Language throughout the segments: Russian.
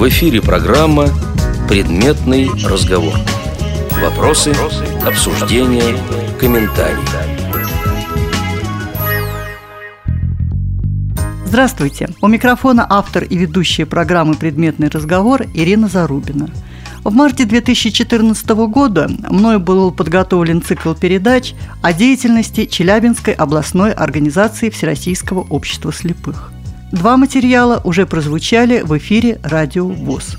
В эфире программа «Предметный разговор». Вопросы, обсуждения, комментарии. Здравствуйте! У микрофона автор и ведущая программы «Предметный разговор» Ирина Зарубина. В марте 2014 года мною был подготовлен цикл передач о деятельности Челябинской областной организации Всероссийского общества слепых. Два материала уже прозвучали в эфире «Радио ВОЗ».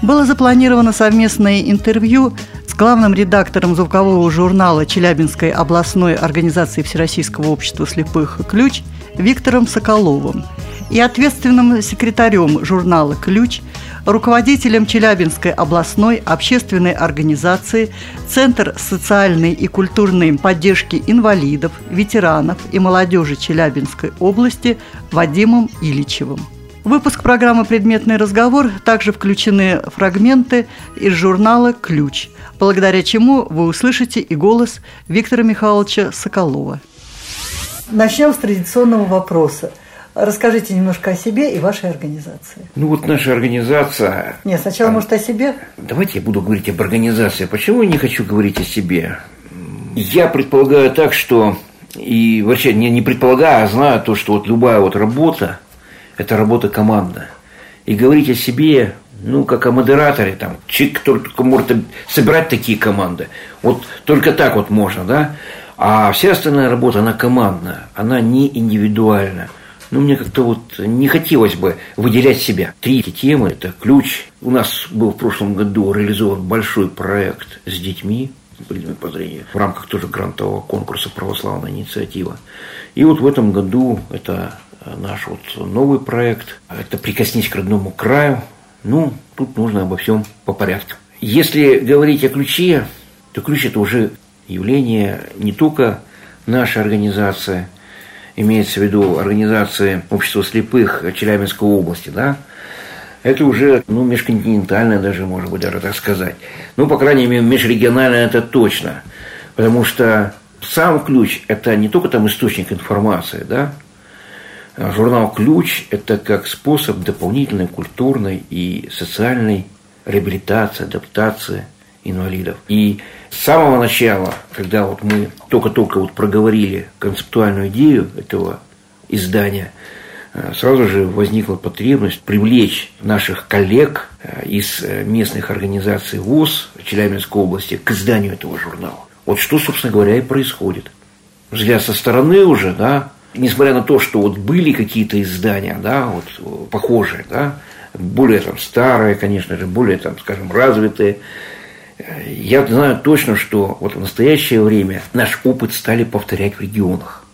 Было запланировано совместное интервью с главным редактором звукового журнала Челябинской областной организации Всероссийского общества слепых «Ключ» Виктором Соколовым и ответственным секретарем журнала «Ключ», руководителем Челябинской областной общественной организации Центр социальной и культурной поддержки инвалидов, ветеранов и молодежи Челябинской области Вадимом Иличевым. В выпуск программы «Предметный разговор» также включены фрагменты из журнала «Ключ», благодаря чему вы услышите и голос Виктора Михайловича Соколова. Начнем с традиционного вопроса. Расскажите немножко о себе и вашей организации. Ну вот наша организация... Нет, сначала, а, может, о себе? Давайте я буду говорить об организации. Почему я не хочу говорить о себе? Я предполагаю так, что... И вообще не, не предполагаю, а знаю то, что вот любая вот работа, это работа команда. И говорить о себе, ну, как о модераторе, там, человек, который только может собирать такие команды. Вот только так вот можно, да? А вся остальная работа, она командная, она не индивидуальная. Ну, мне как-то вот не хотелось бы выделять себя. Три темы – это ключ. У нас был в прошлом году реализован большой проект с детьми, по зрению, в рамках тоже грантового конкурса «Православная инициатива». И вот в этом году это наш вот новый проект. Это «Прикоснись к родному краю». Ну, тут нужно обо всем по порядку. Если говорить о ключе, то ключ – это уже явление не только нашей организации, имеется в виду организации общества слепых Челябинской области, да, это уже, ну, межконтинентальное даже, может быть, даже так сказать. Ну, по крайней мере, межрегиональное это точно. Потому что сам ключ – это не только там источник информации, да, журнал «Ключ» – это как способ дополнительной культурной и социальной реабилитации, адаптации инвалидов. И с самого начала, когда вот мы только-только вот проговорили концептуальную идею этого издания, э, сразу же возникла потребность привлечь наших коллег э, из э, местных организаций ВОЗ Челябинской области к изданию этого журнала. Вот что, собственно говоря, и происходит. Взгляд со стороны уже, да, несмотря на то, что вот были какие-то издания, да, вот похожие, да, более там старые, конечно же, более там, скажем, развитые, я знаю точно, что вот в настоящее время наш опыт стали повторять в регионах.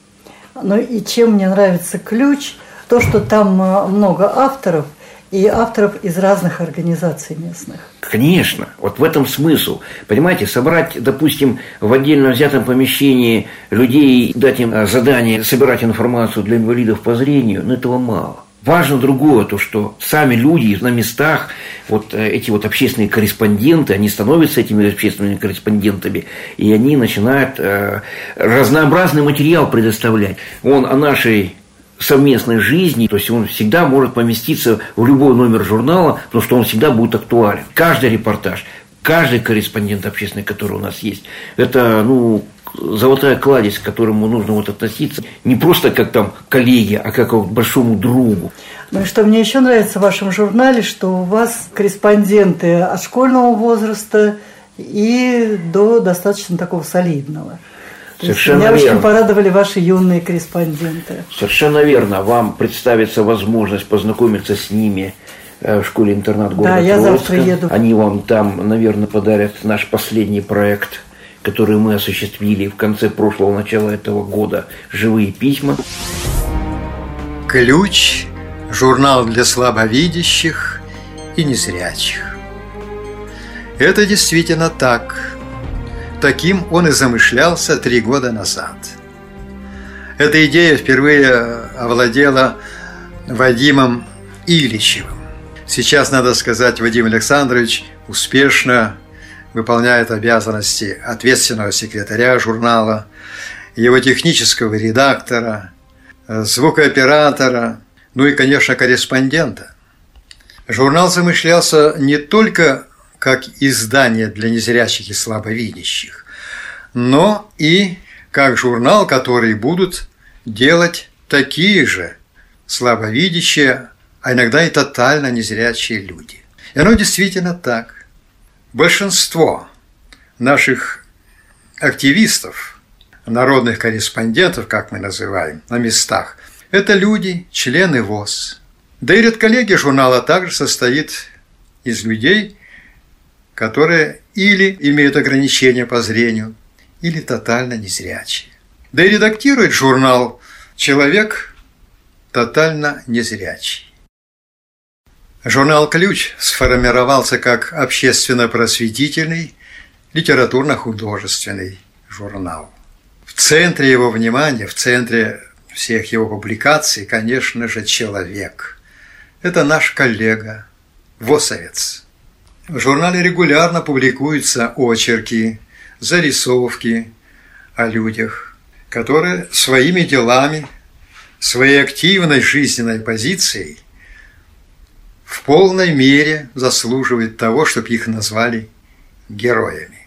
Ну и чем мне нравится ключ, то, что там э, много авторов, и авторов из разных организаций местных. Конечно, вот в этом смысл. Понимаете, собрать, допустим, в отдельно взятом помещении людей, дать им э, задание собирать информацию для инвалидов по зрению, ну этого мало. Важно другое, то, что сами люди на местах, вот э, эти вот общественные корреспонденты, они становятся этими общественными корреспондентами, и они начинают э, разнообразный материал предоставлять. Он о нашей совместной жизни, то есть он всегда может поместиться в любой номер журнала, потому что он всегда будет актуален. Каждый репортаж, каждый корреспондент общественный, который у нас есть, это, ну, золотая кладезь, к которому нужно вот относиться не просто как там коллеги, а как к большому другу. Ну и что мне еще нравится в вашем журнале, что у вас корреспонденты от школьного возраста и до достаточно такого солидного. Совершенно меня верно. очень порадовали ваши юные корреспонденты. Совершенно верно. Вам представится возможность познакомиться с ними э, в школе-интернат города Да, я завтра еду. Они вам там, наверное, подарят наш последний проект – которые мы осуществили в конце прошлого, начала этого года, живые письма. Ключ – журнал для слабовидящих и незрячих. Это действительно так. Таким он и замышлялся три года назад. Эта идея впервые овладела Вадимом Ильичевым. Сейчас, надо сказать, Вадим Александрович успешно выполняет обязанности ответственного секретаря журнала, его технического редактора, звукооператора, ну и, конечно, корреспондента. Журнал замышлялся не только как издание для незрячих и слабовидящих, но и как журнал, который будут делать такие же слабовидящие, а иногда и тотально незрячие люди. И оно действительно так. Большинство наших активистов, народных корреспондентов, как мы называем, на местах, это люди, члены ВОЗ. Да и редколлегия журнала также состоит из людей, которые или имеют ограничения по зрению, или тотально незрячие. Да и редактирует журнал человек тотально незрячий. Журнал «Ключ» сформировался как общественно-просветительный, литературно-художественный журнал. В центре его внимания, в центре всех его публикаций, конечно же, человек. Это наш коллега, Восовец. В журнале регулярно публикуются очерки, зарисовки о людях, которые своими делами, своей активной жизненной позицией в полной мере заслуживают того, чтобы их назвали героями.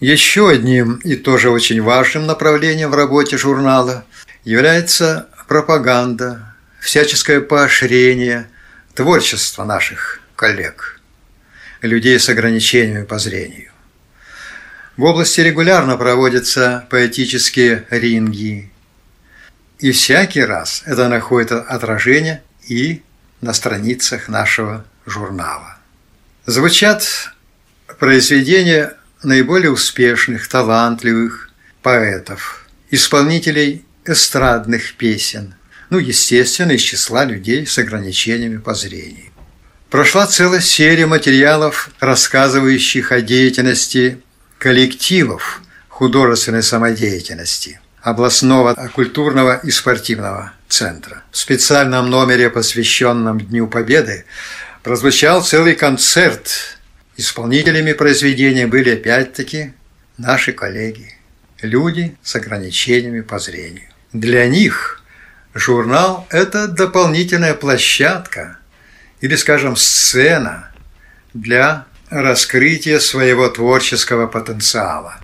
Еще одним и тоже очень важным направлением в работе журнала является пропаганда, всяческое поощрение творчества наших коллег, людей с ограничениями по зрению. В области регулярно проводятся поэтические ринги, и всякий раз это находит отражение и на страницах нашего журнала. Звучат произведения наиболее успешных, талантливых поэтов, исполнителей эстрадных песен, ну, естественно, из числа людей с ограничениями по зрению. Прошла целая серия материалов, рассказывающих о деятельности коллективов художественной самодеятельности областного культурного и спортивного центра. В специальном номере, посвященном Дню Победы, прозвучал целый концерт. Исполнителями произведения были опять-таки наши коллеги, люди с ограничениями по зрению. Для них журнал – это дополнительная площадка или, скажем, сцена для раскрытия своего творческого потенциала.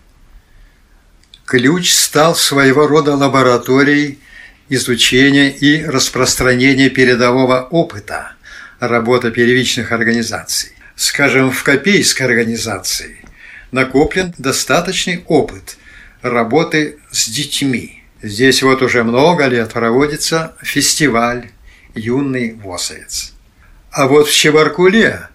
Ключ стал своего рода лабораторией изучения и распространения передового опыта работы первичных организаций. Скажем, в Копейской организации накоплен достаточный опыт работы с детьми. Здесь вот уже много лет проводится фестиваль «Юный восовец». А вот в Чебаркуле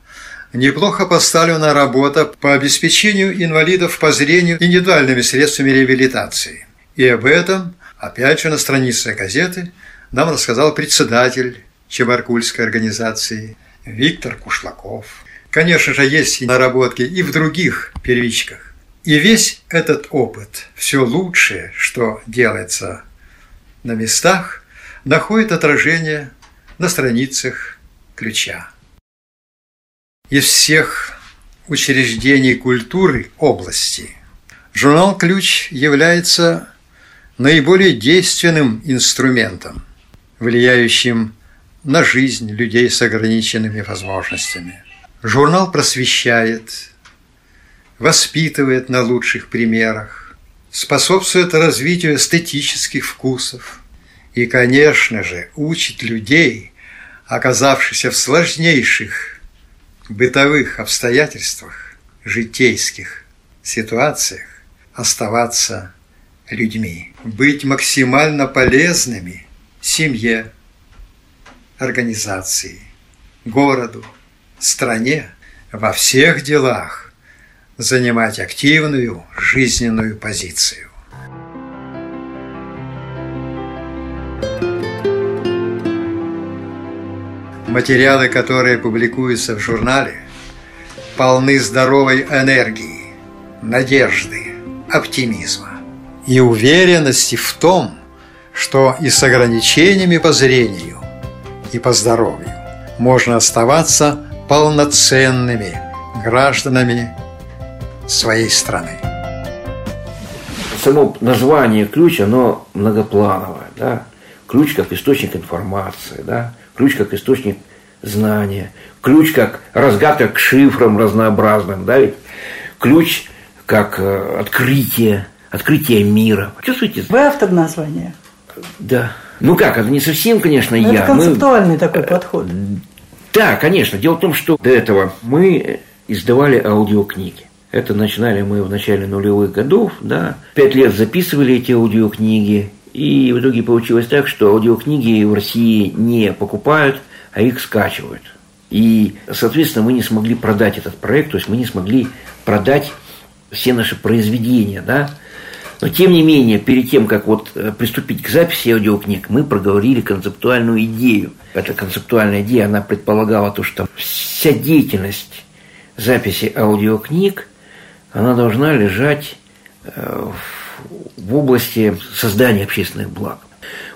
неплохо поставлена работа по обеспечению инвалидов по зрению индивидуальными средствами реабилитации. И об этом, опять же, на странице газеты нам рассказал председатель Чебаркульской организации Виктор Кушлаков. Конечно же, есть наработки и в других первичках. И весь этот опыт, все лучшее, что делается на местах, находит отражение на страницах ключа. Из всех учреждений культуры области журнал «Ключ» является наиболее действенным инструментом, влияющим на жизнь людей с ограниченными возможностями. Журнал просвещает, воспитывает на лучших примерах, способствует развитию эстетических вкусов и, конечно же, учит людей, оказавшихся в сложнейших бытовых обстоятельствах, житейских ситуациях оставаться людьми, быть максимально полезными семье, организации, городу, стране, во всех делах занимать активную жизненную позицию. Материалы, которые публикуются в журнале, полны здоровой энергии, надежды, оптимизма и уверенности в том, что и с ограничениями по зрению, и по здоровью можно оставаться полноценными гражданами своей страны. Само название ключ, оно многоплановое. Да? Ключ как источник информации, да? ключ как источник знания, ключ как разгадка к шифрам разнообразным, да, ключ как э, открытие, открытие мира. Чувствуете? Вы автор названия? Да. Ну как, это не совсем, конечно, Но я. Это концептуальный мы... такой подход. Да, конечно. Дело в том, что до этого мы издавали аудиокниги. Это начинали мы в начале нулевых годов, да. Пять лет записывали эти аудиокниги, и в итоге получилось так, что аудиокниги в России не покупают, а их скачивают. И, соответственно, мы не смогли продать этот проект, то есть мы не смогли продать все наши произведения, да. Но тем не менее, перед тем, как вот э, приступить к записи аудиокниг, мы проговорили концептуальную идею. Эта концептуальная идея, она предполагала то, что вся деятельность записи аудиокниг, она должна лежать э, в области создания общественных благ.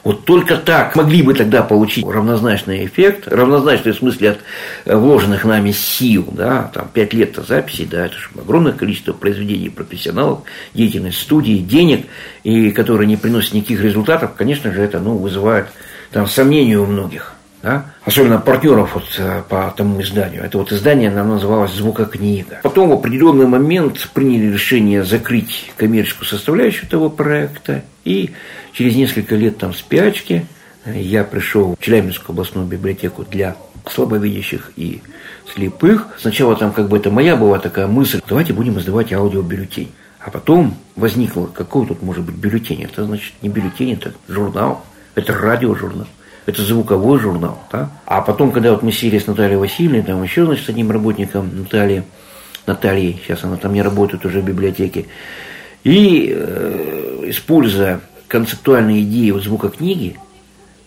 Вот только так могли бы тогда получить равнозначный эффект, равнозначный в смысле от э, вложенных нами сил, да, там пять лет записи, да, это же огромное количество произведений профессионалов, деятельность студии, денег, и которые не приносят никаких результатов, конечно же, это ну, вызывает там сомнения у многих. Да? Особенно партнеров вот э, по тому изданию. Это вот издание нам называлось «Звукокнига». Потом в определенный момент приняли решение закрыть коммерческую составляющую этого проекта. И через несколько лет там спячки э, я пришел в Челябинскую областную библиотеку для слабовидящих и слепых. Сначала там как бы это моя была такая мысль, давайте будем издавать аудиобюллетень. А потом возникло, какой тут может быть бюллетень? Это значит не бюллетень, это журнал, это радиожурнал это звуковой журнал. Да? А потом, когда вот мы сели с Натальей Васильевной, там еще, значит, с одним работником Натальи, Натальей, сейчас она там не работает уже в библиотеке, и э, используя концептуальные идеи вот звука книги,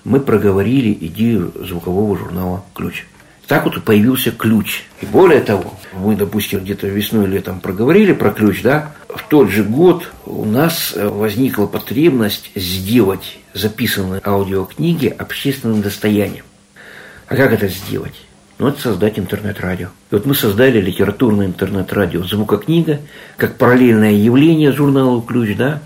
мы проговорили идею звукового журнала «Ключ». Так вот и появился ключ. И более того, мы, допустим, где-то весной или летом проговорили про ключ, да, в тот же год у нас возникла потребность сделать записанные аудиокниги общественным достоянием. А как это сделать? Ну, это создать интернет-радио. И вот мы создали литературное интернет-радио «Звукокнига», как параллельное явление журналу «Ключ», да,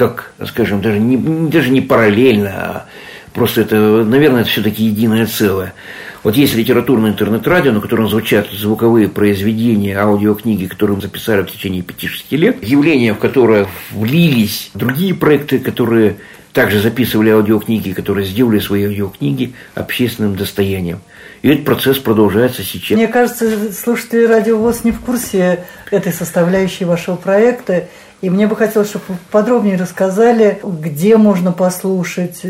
как, скажем, даже не, даже не параллельно, а просто это, наверное, это все-таки единое целое. Вот есть литературное интернет-радио, на котором звучат звуковые произведения, аудиокниги, которые мы записали в течение 5-6 лет. Явления, в которое влились другие проекты, которые также записывали аудиокниги, которые сделали свои аудиокниги общественным достоянием. И этот процесс продолжается сейчас. Мне кажется, слушатели радио ВОЗ не в курсе этой составляющей вашего проекта. И мне бы хотелось, чтобы подробнее рассказали, где можно послушать,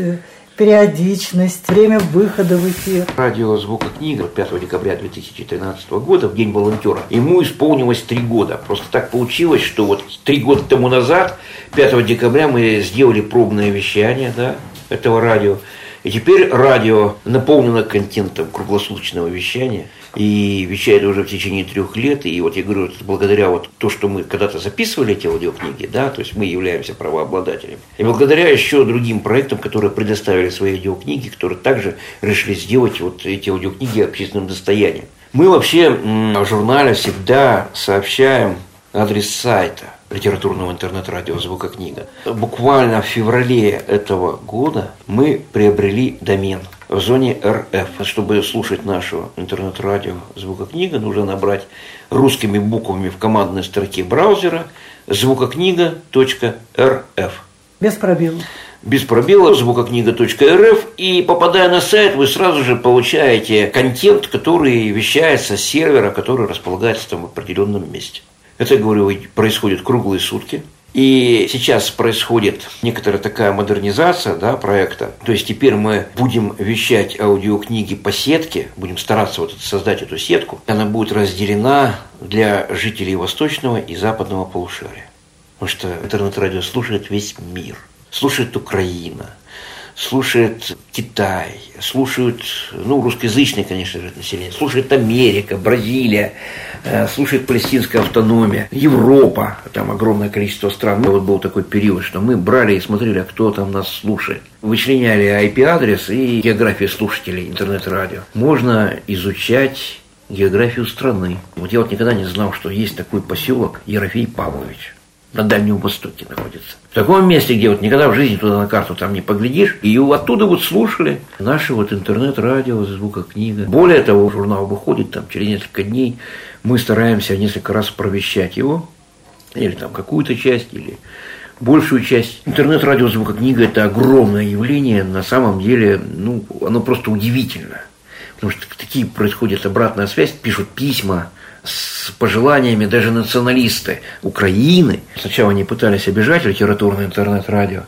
периодичность, время выхода в эфир. Радио «Звукокнига» 5 декабря 2013 года, в День волонтера, ему исполнилось три года. Просто так получилось, что вот три года тому назад, 5 декабря, мы сделали пробное вещание да, этого радио. И теперь радио наполнено контентом круглосуточного вещания – и вещает уже в течение трех лет. И вот я говорю, это благодаря вот то, что мы когда-то записывали эти аудиокниги, да, то есть мы являемся правообладателями. И благодаря еще другим проектам, которые предоставили свои аудиокниги, которые также решили сделать вот эти аудиокниги общественным достоянием. Мы вообще в журнале всегда сообщаем адрес сайта литературного интернет-радио «Звукокнига». Буквально в феврале этого года мы приобрели домен в зоне РФ. Чтобы слушать нашу интернет-радио «Звукокнига», нужно набрать русскими буквами в командной строке браузера звукокнига.рф. Без пробелов без пробела звукокнига.рф и попадая на сайт, вы сразу же получаете контент, который вещается с сервера, который располагается там в определенном месте. Это, говорю, происходит круглые сутки. И сейчас происходит некоторая такая модернизация да, проекта. То есть теперь мы будем вещать аудиокниги по сетке, будем стараться вот создать эту сетку. Она будет разделена для жителей восточного и западного полушария. Потому что интернет-радио слушает весь мир. Слушает Украина, слушает Китай, слушают, ну, русскоязычное, конечно же, население, слушает Америка, Бразилия, э, слушает палестинская автономия, Европа, там огромное количество стран. Вот был такой период, что мы брали и смотрели, кто там нас слушает. Вычленяли IP-адрес и географию слушателей интернет-радио. Можно изучать географию страны. Вот я вот никогда не знал, что есть такой поселок Ерофей Павлович. На Дальнем Востоке находится. В таком месте, где вот никогда в жизни туда на карту там не поглядишь, и оттуда вот слушали наши вот интернет-радио, звукокнига. Более того, журнал выходит там через несколько дней, мы стараемся несколько раз провещать его, или там какую-то часть, или большую часть. Интернет-радио звукокнига – это огромное явление, на самом деле, ну, оно просто удивительно. Потому что такие происходит обратная связь, пишут письма, с пожеланиями даже националисты Украины. Сначала они пытались обижать литературное интернет-радио,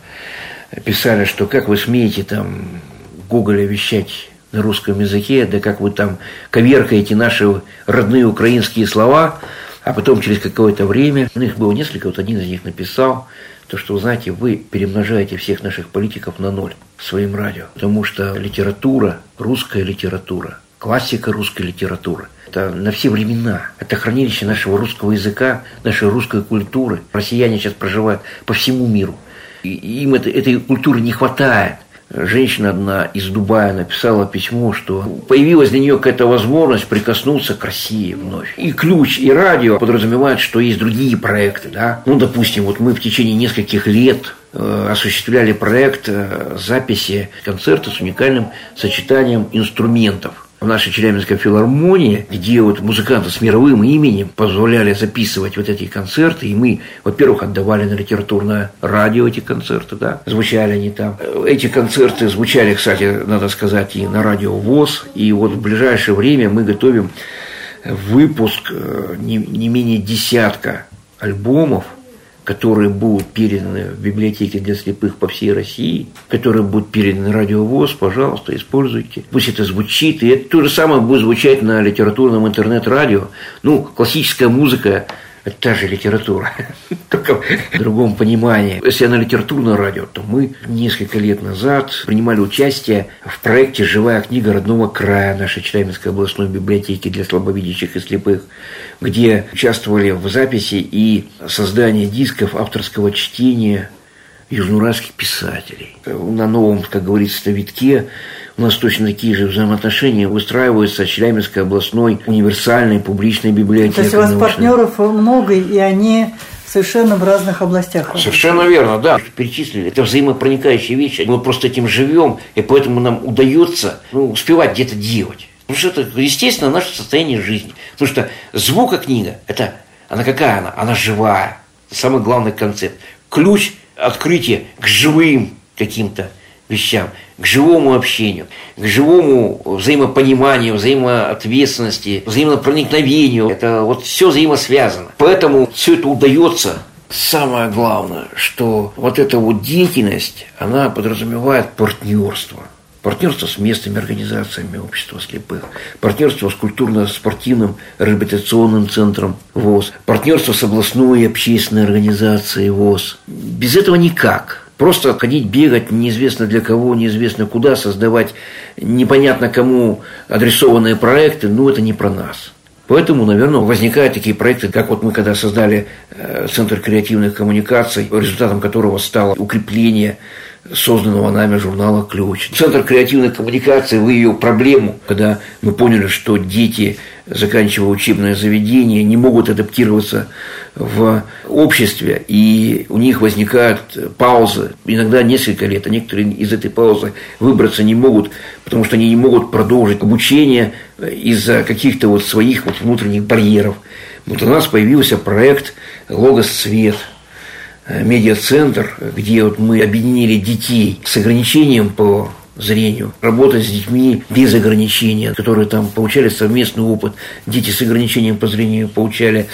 писали, что как вы смеете там Гоголя вещать на русском языке, да как вы там коверкаете наши родные украинские слова, а потом через какое-то время, у них было несколько, вот один из них написал, то, что, знаете, вы перемножаете всех наших политиков на ноль своим радио, потому что литература, русская литература, классика русской литературы – это на все времена. Это хранилище нашего русского языка, нашей русской культуры. Россияне сейчас проживают по всему миру. И им это, этой культуры не хватает. Женщина одна из Дубая написала письмо, что появилась для нее какая-то возможность прикоснуться к России вновь. И ключ, и радио подразумевают, что есть другие проекты. Да? Ну, допустим, вот мы в течение нескольких лет э, осуществляли проект э, записи концерта с уникальным сочетанием инструментов в нашей Челябинской филармонии, где вот музыканты с мировым именем позволяли записывать вот эти концерты, и мы, во-первых, отдавали на литературное радио эти концерты, да, звучали они там. Эти концерты звучали, кстати, надо сказать, и на радио ВОЗ, и вот в ближайшее время мы готовим выпуск э, не, не менее десятка альбомов которые будут переданы в библиотеке для слепых по всей России, которые будут переданы радиовоз, пожалуйста, используйте. Пусть это звучит, и это то же самое будет звучать на литературном интернет-радио. Ну, классическая музыка это та же литература, только в другом понимании. Если она литературное радио, то мы несколько лет назад принимали участие в проекте «Живая книга родного края» нашей Челябинской областной библиотеки для слабовидящих и слепых, где участвовали в записи и создании дисков авторского чтения южноуральских писателей. На новом, как говорится, витке у нас точно такие же взаимоотношения выстраиваются с Челябинской областной универсальной публичной библиотекой. То есть у вас научной. партнеров много, и они совершенно в разных областях. Совершенно верно, да. Перечислили. Это взаимопроникающие вещи. Мы просто этим живем, и поэтому нам удается ну, успевать где-то делать. Потому что это, естественно, наше состояние жизни. Потому что звукокнига, это, она какая она? Она живая. Это самый главный концепт. Ключ открытия к живым каким-то вещам, к живому общению, к живому взаимопониманию, взаимоответственности, взаимопроникновению. Это вот все взаимосвязано. Поэтому все это удается. Самое главное, что вот эта вот деятельность, она подразумевает партнерство. Партнерство с местными организациями общества слепых, партнерство с культурно-спортивным реабилитационным центром ВОЗ, партнерство с областной общественной организацией ВОЗ. Без этого никак. Просто ходить, бегать неизвестно для кого, неизвестно куда, создавать непонятно кому адресованные проекты, ну это не про нас. Поэтому, наверное, возникают такие проекты, как вот мы когда создали э, Центр креативных коммуникаций, результатом которого стало укрепление созданного нами журнала «Ключ». Центр креативной коммуникации, вы ее проблему, когда мы поняли, что дети, заканчивая учебное заведение, не могут адаптироваться в обществе, и у них возникают паузы, иногда несколько лет, а некоторые из этой паузы выбраться не могут, потому что они не могут продолжить обучение из-за каких-то вот своих вот внутренних барьеров. Вот у нас появился проект «Логос Свет», медиацентр, где вот мы объединили детей с ограничением по зрению, работать с детьми без ограничения, которые там получали совместный опыт. Дети с ограничением по зрению получали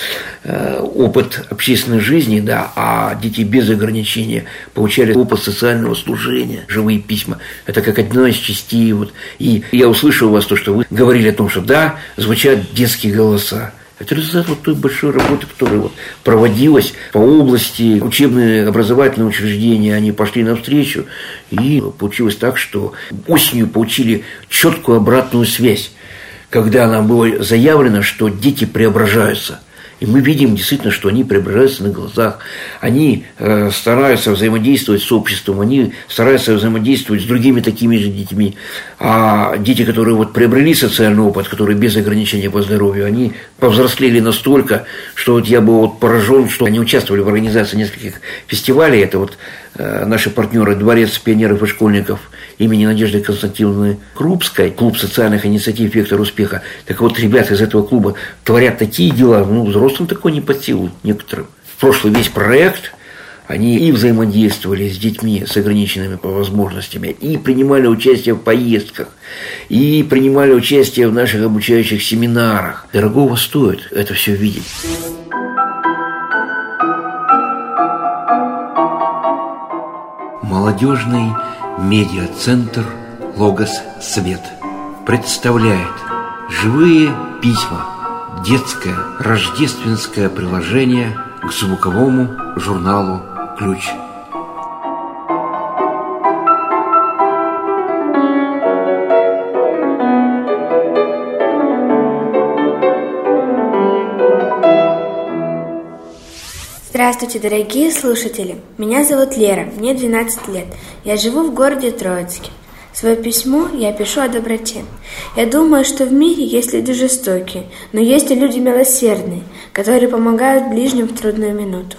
э, опыт общественной жизни, да, а дети без ограничения получали опыт социального служения, живые письма. Это как одна из частей. Вот. И я услышал у вас то, что вы говорили о том, что да, звучат детские голоса. Это результат вот той большой работы, которая вот проводилась по области, учебные образовательные учреждения, они пошли навстречу, и получилось так, что осенью получили четкую обратную связь, когда нам было заявлено, что дети преображаются. И мы видим действительно, что они преображаются на глазах, они э, стараются взаимодействовать с обществом, они стараются взаимодействовать с другими такими же детьми. А дети, которые вот приобрели социальный опыт, которые без ограничения по здоровью, они повзрослели настолько, что вот я был вот поражен, что они участвовали в организации нескольких фестивалей. Это вот наши партнеры Дворец пионеров и школьников имени Надежды Константиновны Крупской, клуб социальных инициатив «Вектор успеха». Так вот, ребята из этого клуба творят такие дела, ну, взрослым такое не под силу некоторым. В прошлый весь проект они и взаимодействовали с детьми с ограниченными по возможностями, и принимали участие в поездках, и принимали участие в наших обучающих семинарах. Дорогого стоит это все видеть. Молодежный медиацентр «Логос Свет» представляет живые письма, детское рождественское приложение к звуковому журналу «Ключ». Здравствуйте, дорогие слушатели! Меня зовут Лера, мне 12 лет. Я живу в городе Троицке. Свое письмо я пишу о доброте. Я думаю, что в мире есть люди жестокие, но есть и люди милосердные, которые помогают ближним в трудную минуту.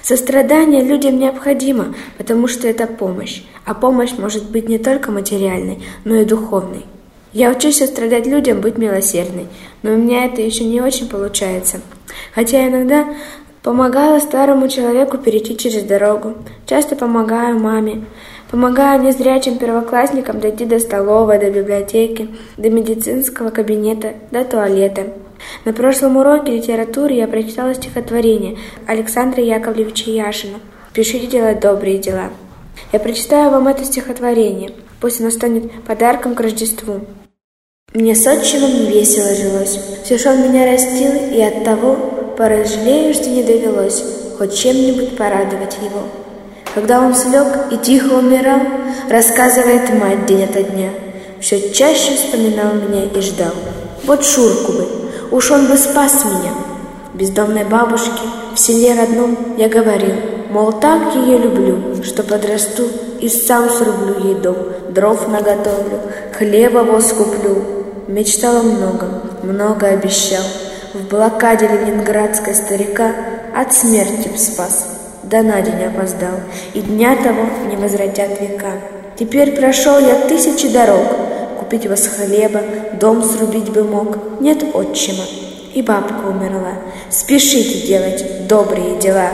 Сострадание людям необходимо, потому что это помощь, а помощь может быть не только материальной, но и духовной. Я учусь сострадать людям, быть милосердной, но у меня это еще не очень получается. Хотя иногда Помогала старому человеку перейти через дорогу. Часто помогаю маме. Помогаю незрячим первоклассникам дойти до столовой, до библиотеки, до медицинского кабинета, до туалета. На прошлом уроке литературы я прочитала стихотворение Александра Яковлевича Яшина «Пишите делать добрые дела». Я прочитаю вам это стихотворение, пусть оно станет подарком к Рождеству. Мне с отчимом весело жилось, все, что он меня растил, и от того порой что не довелось хоть чем-нибудь порадовать его. Когда он слег и тихо умирал, рассказывает мать день ото дня, все чаще вспоминал меня и ждал. Вот Шурку бы, уж он бы спас меня. Бездомной бабушке в селе родном я говорил, мол, так ее люблю, что подрасту и сам срублю ей дом, дров наготовлю, хлеба воз куплю. Мечтал о многом, много обещал, в блокаде ленинградской старика от смерти спас, да на день опоздал, и дня того не возвратят века. Теперь прошел я тысячи дорог, купить вас хлеба, дом срубить бы мог, нет отчима, и бабка умерла. Спешите делать добрые дела.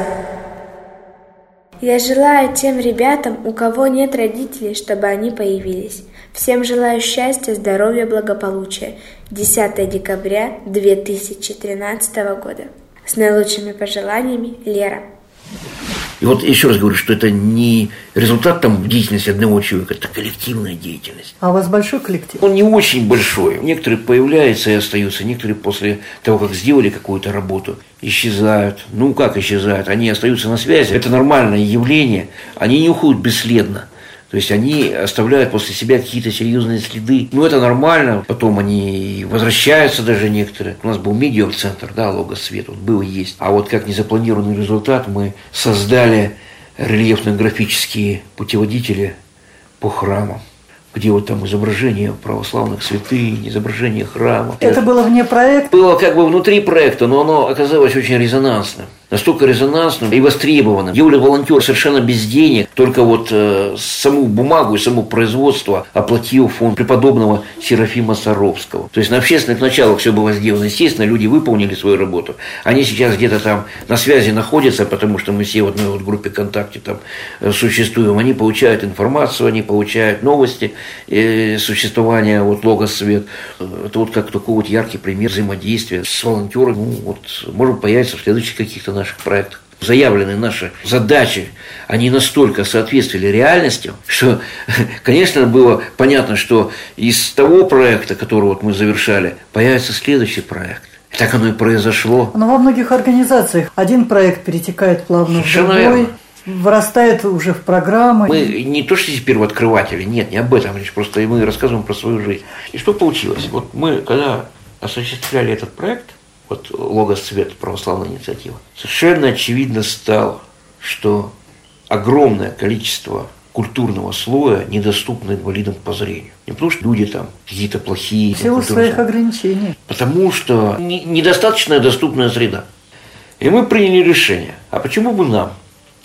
Я желаю тем ребятам, у кого нет родителей, чтобы они появились. Всем желаю счастья, здоровья, благополучия. 10 декабря 2013 года. С наилучшими пожеланиями, Лера. И вот еще раз говорю, что это не результат там деятельности одного человека, это коллективная деятельность. А у вас большой коллектив? Он не очень большой. Некоторые появляются и остаются, некоторые после того, как сделали какую-то работу, исчезают. Ну, как исчезают? Они остаются на связи. Это нормальное явление. Они не уходят бесследно. То есть они оставляют после себя какие-то серьезные следы. Ну, это нормально. Потом они возвращаются даже некоторые. У нас был медиум-центр, да, Логосвет, он был и есть. А вот как незапланированный результат мы создали рельефно-графические путеводители по храмам где вот там изображение православных святынь, изображение храма. Это было вне проекта? Было как бы внутри проекта, но оно оказалось очень резонансным настолько резонансным и востребованным. Юля волонтер совершенно без денег, только вот э, саму бумагу и само производство оплатил фонд преподобного Серафима Саровского. То есть на общественных началах все было сделано. Естественно, люди выполнили свою работу. Они сейчас где-то там на связи находятся, потому что мы все в одной вот группе ВКонтакте там э, существуем. Они получают информацию, они получают новости э, существования вот Логос Свет. Это вот как такой вот яркий пример взаимодействия с волонтерами. Ну, вот, может появиться в следующих каких-то наших проектах. Заявленные наши задачи, они настолько соответствовали реальности, что, конечно, было понятно, что из того проекта, который вот мы завершали, появится следующий проект. И так оно и произошло. Но во многих организациях один проект перетекает плавно Совершенно в другой. Верно вырастает уже в программы. Мы не то, что теперь первооткрыватели, нет, не об этом речь, просто мы рассказываем про свою жизнь. И что получилось? Вот мы, когда осуществляли этот проект, вот логос цвет православная инициатива, совершенно очевидно стало, что огромное количество культурного слоя недоступно инвалидам по зрению. Не потому что люди там какие-то плохие. В силу своих ограничений. Потому что недостаточная доступная среда. И мы приняли решение, а почему бы нам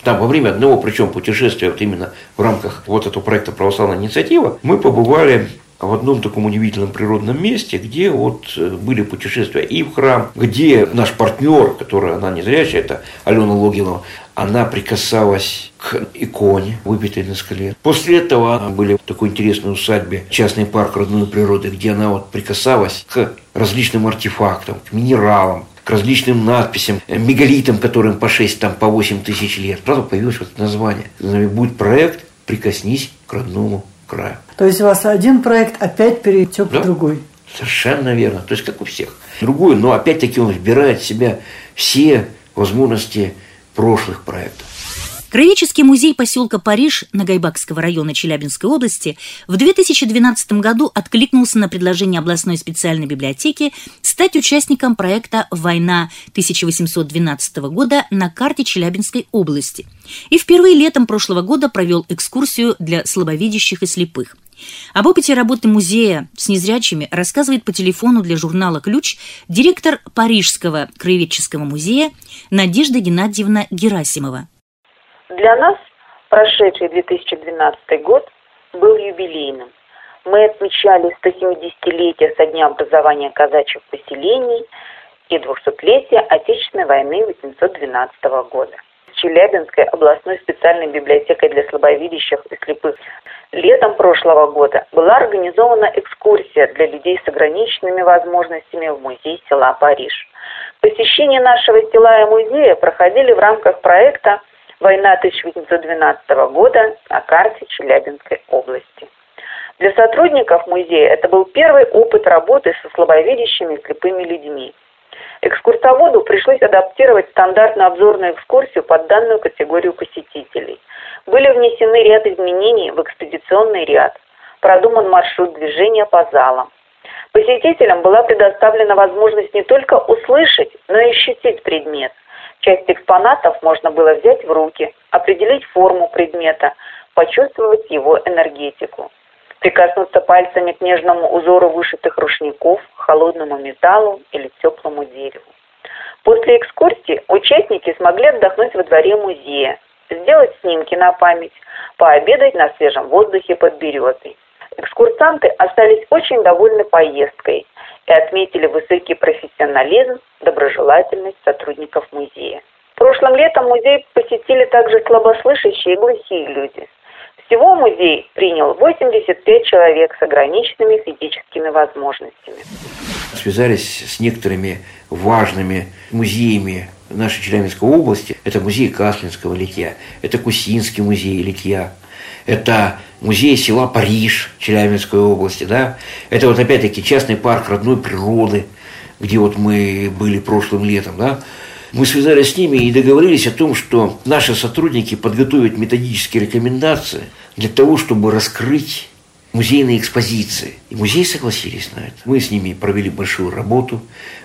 там во время одного, причем путешествия, вот именно в рамках вот этого проекта «Православная инициатива», мы побывали в одном таком удивительном природном месте, где вот э, были путешествия и в храм, где наш партнер, который она не зрячая, это Алена Логинова, она прикасалась к иконе, выбитой на скале. После этого были в такой интересной усадьбе, частный парк родной природы, где она вот прикасалась к различным артефактам, к минералам, к различным надписям, э, мегалитам, которым по 6, там, по 8 тысяч лет. Сразу появилось вот это название. Будет проект «Прикоснись к родному краю». То есть у вас один проект опять перетек да? в другой. Совершенно верно. То есть как у всех. Другой, но опять-таки он вбирает в себя все возможности прошлых проектов. Краеведческий музей поселка Париж Нагайбакского района Челябинской области в 2012 году откликнулся на предложение областной специальной библиотеки стать участником проекта «Война 1812 года» на карте Челябинской области и впервые летом прошлого года провел экскурсию для слабовидящих и слепых. Об опыте работы музея с незрячими рассказывает по телефону для журнала «Ключ» директор Парижского краеведческого музея Надежда Геннадьевна Герасимова. Для нас прошедший 2012 год был юбилейным. Мы отмечали 170-летие со дня образования казачьих поселений и 200-летие Отечественной войны 1812 года. Челябинской областной специальной библиотекой для слабовидящих и слепых. Летом прошлого года была организована экскурсия для людей с ограниченными возможностями в музей села Париж. Посещение нашего села и музея проходили в рамках проекта Война 1812 года на карте Челябинской области. Для сотрудников музея это был первый опыт работы со слабовидящими и слепыми людьми. Экскурсоводу пришлось адаптировать стандартную обзорную экскурсию под данную категорию посетителей. Были внесены ряд изменений в экспедиционный ряд, продуман маршрут движения по залам. Посетителям была предоставлена возможность не только услышать, но и ощутить предмет – Часть экспонатов можно было взять в руки, определить форму предмета, почувствовать его энергетику. Прикоснуться пальцами к нежному узору вышитых рушников, холодному металлу или теплому дереву. После экскурсии участники смогли отдохнуть во дворе музея, сделать снимки на память, пообедать на свежем воздухе под березой. Экскурсанты остались очень довольны поездкой и отметили высокий профессионализм, доброжелательность сотрудников музея. Прошлым летом музей посетили также слабослышащие и глухие люди. Всего музей принял 85 человек с ограниченными физическими возможностями. Связались с некоторыми важными музеями нашей Челябинской области. Это музей Каслинского литья, это Кусинский музей литья, это музей села Париж Челябинской области, да, это вот опять-таки частный парк родной природы, где вот мы были прошлым летом, да, мы связались с ними и договорились о том, что наши сотрудники подготовят методические рекомендации для того, чтобы раскрыть музейные экспозиции. И музей согласились на это. Мы с ними провели большую работу,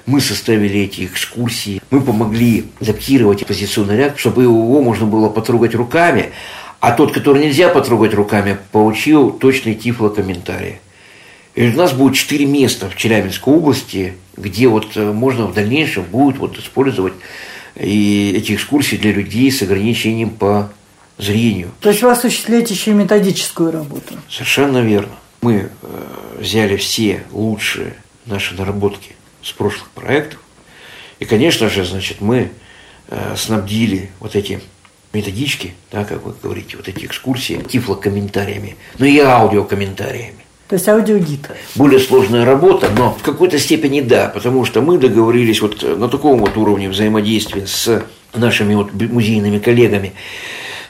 мы составили эти экскурсии, мы помогли адаптировать экспозиционный ряд, чтобы его можно было потрогать руками, а тот, который нельзя потрогать руками, получил точный тифлокомментарий. И у нас будет четыре места в Челябинской области, где вот э, можно в дальнейшем будет вот использовать и эти экскурсии для людей с ограничением по зрению. То есть вы осуществляете еще и методическую работу? Совершенно верно. Мы э, взяли все лучшие наши наработки с прошлых проектов. И, конечно же, значит, мы э, снабдили вот эти методички, да, как вы говорите, вот эти экскурсии, тифлокомментариями, но и аудиокомментариями. То есть аудиогид. Более сложная работа, но в какой-то степени да, потому что мы договорились вот на таком вот уровне взаимодействия с нашими вот музейными коллегами,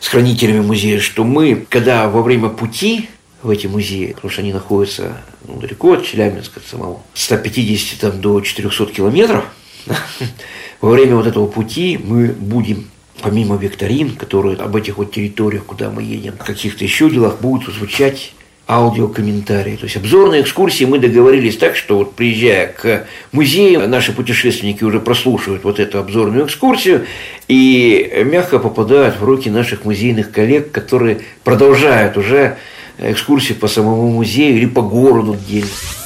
с хранителями музея, что мы, когда во время пути в эти музеи, потому что они находятся ну, далеко от Челябинска самого, 150 там, до 400 километров, во время вот этого пути мы будем помимо викторин, которые об этих вот территориях, куда мы едем, в каких-то еще делах будут звучать аудиокомментарии. То есть обзорные экскурсии мы договорились так, что вот приезжая к музею, наши путешественники уже прослушивают вот эту обзорную экскурсию и мягко попадают в руки наших музейных коллег, которые продолжают уже экскурсии по самому музею или по городу где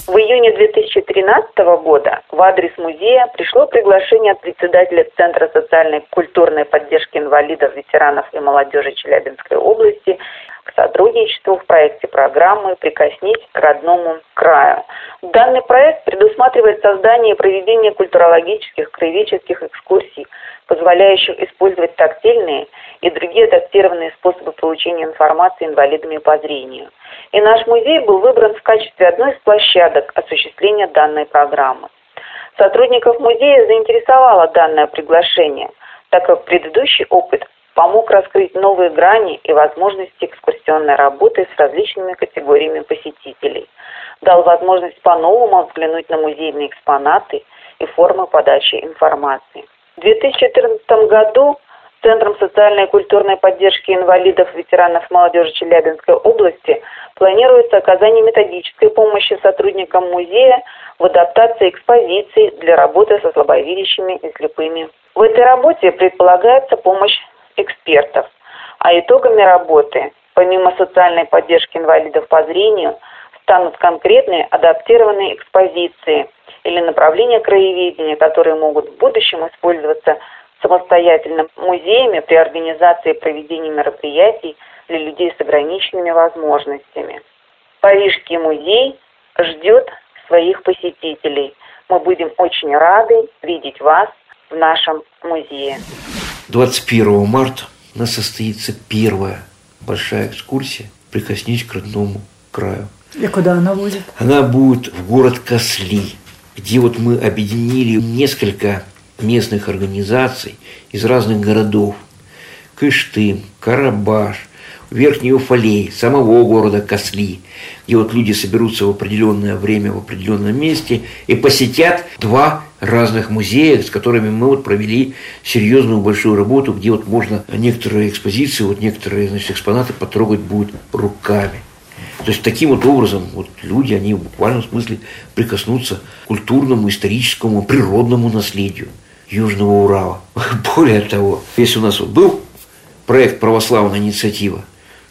В июне 2013 года в адрес музея пришло приглашение от председателя Центра социальной и культурной поддержки инвалидов, ветеранов и молодежи Челябинской области к сотрудничеству в проекте программы «Прикоснись к родному краю». Данный проект предусматривает создание и проведение культурологических, краеведческих экскурсий, позволяющих использовать тактильные и другие адаптированные способы получения информации инвалидами по зрению. И наш музей был выбран в качестве одной из площадок осуществления данной программы. Сотрудников музея заинтересовало данное приглашение, так как предыдущий опыт помог раскрыть новые грани и возможности экскурсионной работы с различными категориями посетителей, дал возможность по-новому взглянуть на музейные экспонаты и формы подачи информации. В 2014 году Центром социальной и культурной поддержки инвалидов, ветеранов молодежи Челябинской области планируется оказание методической помощи сотрудникам музея в адаптации экспозиций для работы со слабовидящими и слепыми. В этой работе предполагается помощь экспертов. А итогами работы, помимо социальной поддержки инвалидов по зрению, станут конкретные адаптированные экспозиции или направления краеведения, которые могут в будущем использоваться самостоятельно музеями при организации и проведении мероприятий для людей с ограниченными возможностями. Парижский музей ждет своих посетителей. Мы будем очень рады видеть вас в нашем музее. 21 марта у нас состоится первая большая экскурсия «Прикоснись к родному краю». И куда она будет? Она будет в город Косли, где вот мы объединили несколько местных организаций из разных городов. Кыштым, Карабаш, Верхний Уфалей, самого города Косли, где вот люди соберутся в определенное время в определенном месте и посетят два разных музея, с которыми мы вот провели серьезную большую работу, где вот можно некоторые экспозиции, вот некоторые значит, экспонаты потрогать будет руками. То есть таким вот образом вот люди, они в буквальном смысле прикоснутся к культурному, историческому, природному наследию Южного Урала. Более того, если у нас вот был проект «Православная инициатива»,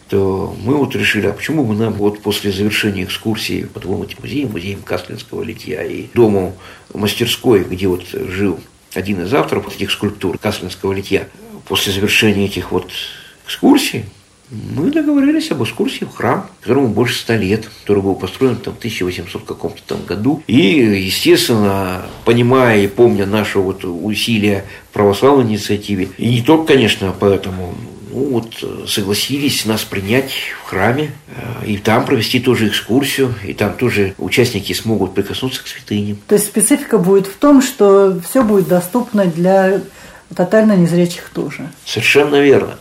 то мы вот решили, а почему бы нам вот после завершения экскурсии по двум этим музеям, музеем Каслинского литья и дому мастерской, где вот жил один из авторов этих скульптур Каслинского литья, после завершения этих вот экскурсий, мы договорились об экскурсии в храм, которому больше ста лет, который был построен там, в 1800 каком-то там году. И, естественно, понимая и помня наше вот усилия православной инициативе, и не только, конечно, поэтому, ну вот согласились нас принять в храме э, и там провести тоже экскурсию, и там тоже участники смогут прикоснуться к святыням. То есть специфика будет в том, что все будет доступно для тотально незрячих тоже. Совершенно верно.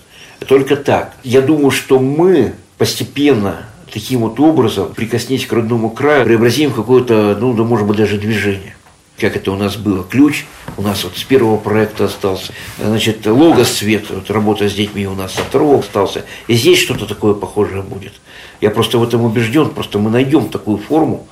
Только так. Я думаю, что мы постепенно таким вот образом, прикоснись к родному краю, преобразим какое-то, ну, да, может быть, даже движение. Как это у нас было. Ключ у нас вот с первого проекта остался. Значит, логос свет, вот работа с детьми у нас со второго остался. И здесь что-то такое похожее будет. Я просто в этом убежден, просто мы найдем такую форму,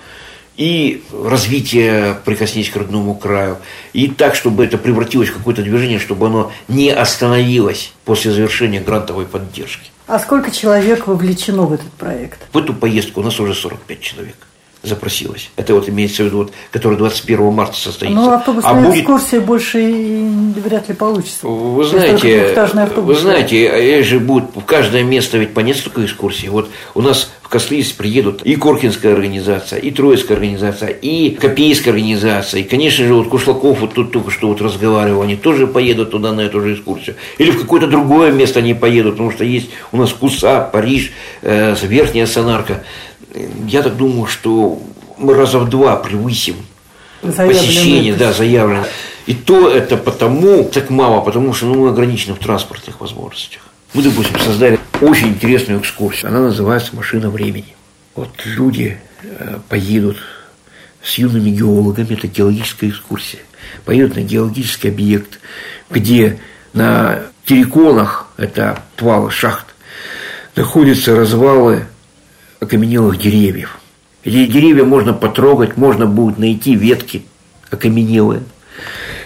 и развитие «Прикоснись к родному краю», и так, чтобы это превратилось в какое-то движение, чтобы оно не остановилось после завершения грантовой поддержки. А сколько человек вовлечено в этот проект? В эту поездку у нас уже 45 человек запросилось. Это вот имеется в виду, вот, который 21 марта состоится. Ну, автобусная а будет... экскурсия больше вряд ли получится. Вы знаете, вы знаете, же будет в каждое место ведь по несколько экскурсий. Вот у нас в Кослис приедут и Коркинская организация, и Троицкая организация, и Копейская организация. И, конечно же, вот Кушлаков вот тут только что вот разговаривал, они тоже поедут туда на эту же экскурсию. Или в какое-то другое место они поедут, потому что есть у нас Куса, Париж, э, Верхняя Сонарка я так думаю, что мы раза в два превысим посещение, да, заявлено. И то это потому, так мало, потому что ну, мы ограничены в транспортных возможностях. Мы, допустим, создали очень интересную экскурсию. Она называется «Машина времени». Вот люди э, поедут с юными геологами, это геологическая экскурсия, поедут на геологический объект, где на терриконах, это отвалы шахт, находятся развалы окаменелых деревьев. Эти деревья можно потрогать, можно будет найти ветки окаменелые.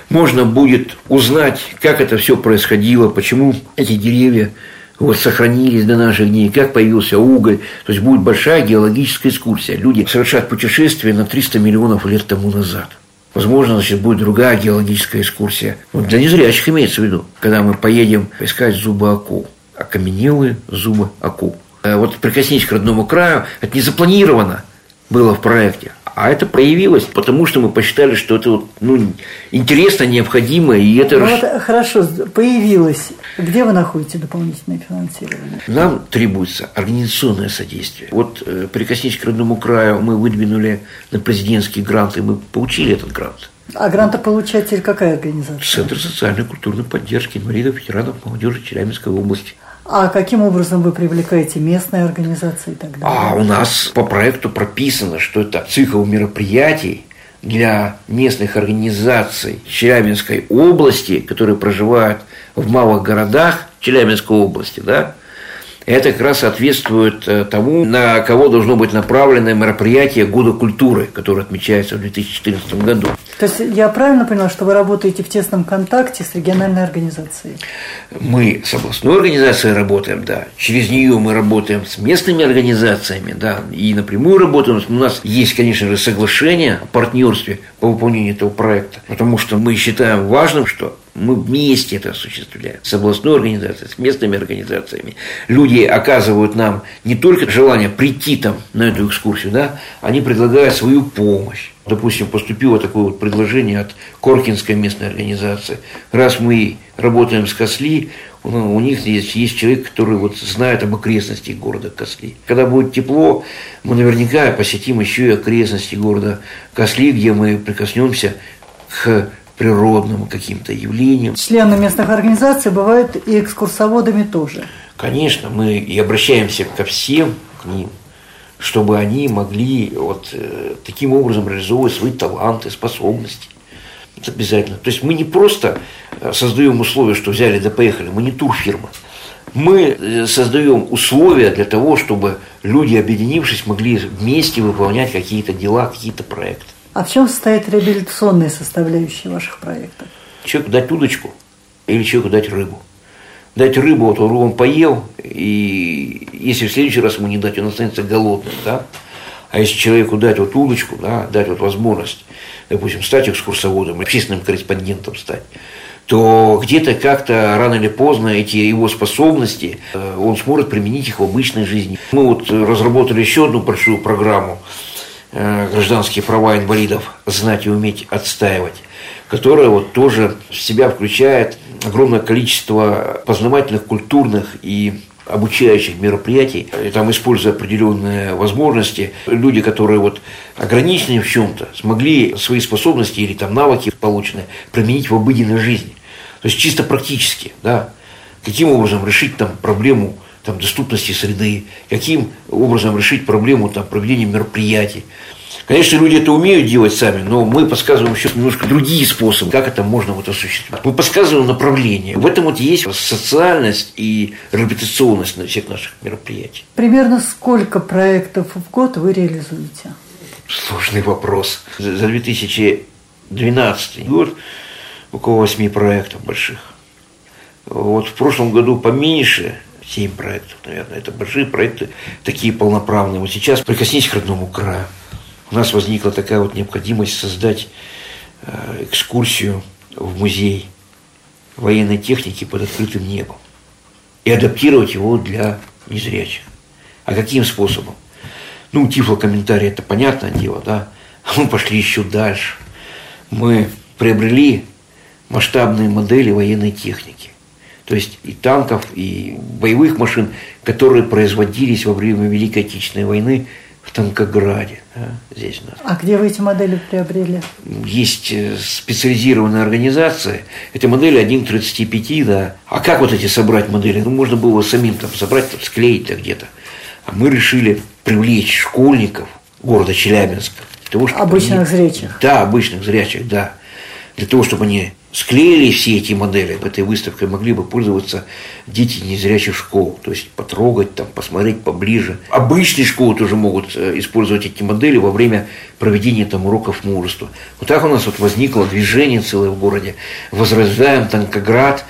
Можно будет узнать, как это все происходило, почему эти деревья вот сохранились до наших дней, как появился уголь. То есть будет большая геологическая экскурсия. Люди совершат путешествие на 300 миллионов лет тому назад. Возможно, значит, будет другая геологическая экскурсия. Вот для незрячих имеется в виду, когда мы поедем искать зубы акул. Окаменелые зубы акул. А вот прикоснись к родному краю, это не запланировано было в проекте. А это появилось, потому что мы посчитали, что это ну, интересно, необходимо, и это... Ну, вот, хорошо, появилось. Где вы находите дополнительное финансирование? Нам требуется организационное содействие. Вот э, «Прикоснись к родному краю» мы выдвинули на президентский грант, и мы получили этот грант. А грантополучатель какая организация? Центр социальной и культурной поддержки инвалидов, ветеранов, молодежи Челябинской области. А каким образом вы привлекаете местные организации и так далее? А у нас по проекту прописано, что это цикл мероприятий для местных организаций Челябинской области, которые проживают в малых городах Челябинской области, да, это как раз соответствует э, тому, на кого должно быть направлено мероприятие Года культуры, которое отмечается в 2014 году. То есть я правильно поняла, что вы работаете в тесном контакте с региональной организацией? Мы с областной организацией работаем, да. Через нее мы работаем с местными организациями, да, и напрямую работаем. У нас есть, конечно же, соглашение о партнерстве по выполнению этого проекта, потому что мы считаем важным, что мы вместе это осуществляем. С областной организацией, с местными организациями. Люди оказывают нам не только желание прийти там на эту экскурсию, да, они предлагают свою помощь. Допустим, поступило такое вот предложение от Коркинской местной организации. Раз мы работаем с Косли, у них здесь есть человек, который вот знает об окрестностях города Косли. Когда будет тепло, мы наверняка посетим еще и окрестности города Косли, где мы прикоснемся к природным каким-то явлением. Члены местных организаций бывают и экскурсоводами тоже. Конечно, мы и обращаемся ко всем к ним, чтобы они могли вот э, таким образом реализовывать свои таланты, способности. Это обязательно. То есть мы не просто э, создаем условия, что взяли да поехали, мы не турфирма. Мы э, создаем условия для того, чтобы люди, объединившись, могли вместе выполнять какие-то дела, какие-то проекты. А в чем состоит реабилитационная составляющая ваших проектов? Человеку дать удочку или человеку дать рыбу. Дать рыбу, вот он поел, и если в следующий раз ему не дать, он останется голодным, да? А если человеку дать вот удочку, да, дать вот возможность, допустим, стать экскурсоводом, общественным корреспондентом стать, то где-то как-то рано или поздно эти его способности, э, он сможет применить их в обычной жизни. Мы вот разработали еще одну большую программу – гражданские права инвалидов знать и уметь отстаивать, которая вот тоже в себя включает огромное количество познавательных, культурных и обучающих мероприятий, и там используя определенные возможности, люди, которые вот ограничены в чем-то, смогли свои способности или там навыки полученные применить в обыденной жизни. То есть чисто практически, да, каким образом решить там проблему там, доступности среды, каким образом решить проблему там, проведения мероприятий. Конечно, люди это умеют делать сами, но мы подсказываем еще немножко другие способы, как это можно вот осуществить. Мы подсказываем направление. В этом вот есть социальность и реабилитационность на всех наших мероприятиях. Примерно сколько проектов в год вы реализуете? Сложный вопрос. За 2012 год около восьми проектов больших. Вот в прошлом году поменьше, 7 проектов, наверное. Это большие проекты, такие полноправные. Вот сейчас прикоснись к родному краю. У нас возникла такая вот необходимость создать э, экскурсию в музей военной техники под открытым небом и адаптировать его для незрячих. А каким способом? Ну, тифлокомментарий – это понятное дело, да? Мы пошли еще дальше. Мы приобрели масштабные модели военной техники то есть и танков, и боевых машин, которые производились во время Великой Отечественной войны в Танкограде. Да, здесь у нас. А где вы эти модели приобрели? Есть э, специализированная организация. Эти модели 1 к 35, да. А как вот эти собрать модели? Ну, можно было самим там собрать, там, склеить где-то. А мы решили привлечь школьников города Челябинска. Того, обычных они, зрячих. Да, обычных зрячих, да для того, чтобы они склеили все эти модели этой выставкой, могли бы пользоваться дети незрячих школ, то есть потрогать, там, посмотреть поближе. Обычные школы тоже могут э, использовать эти модели во время проведения там, уроков мужества. Вот так у нас вот возникло движение целое в городе «Возрождаем Танкоград»,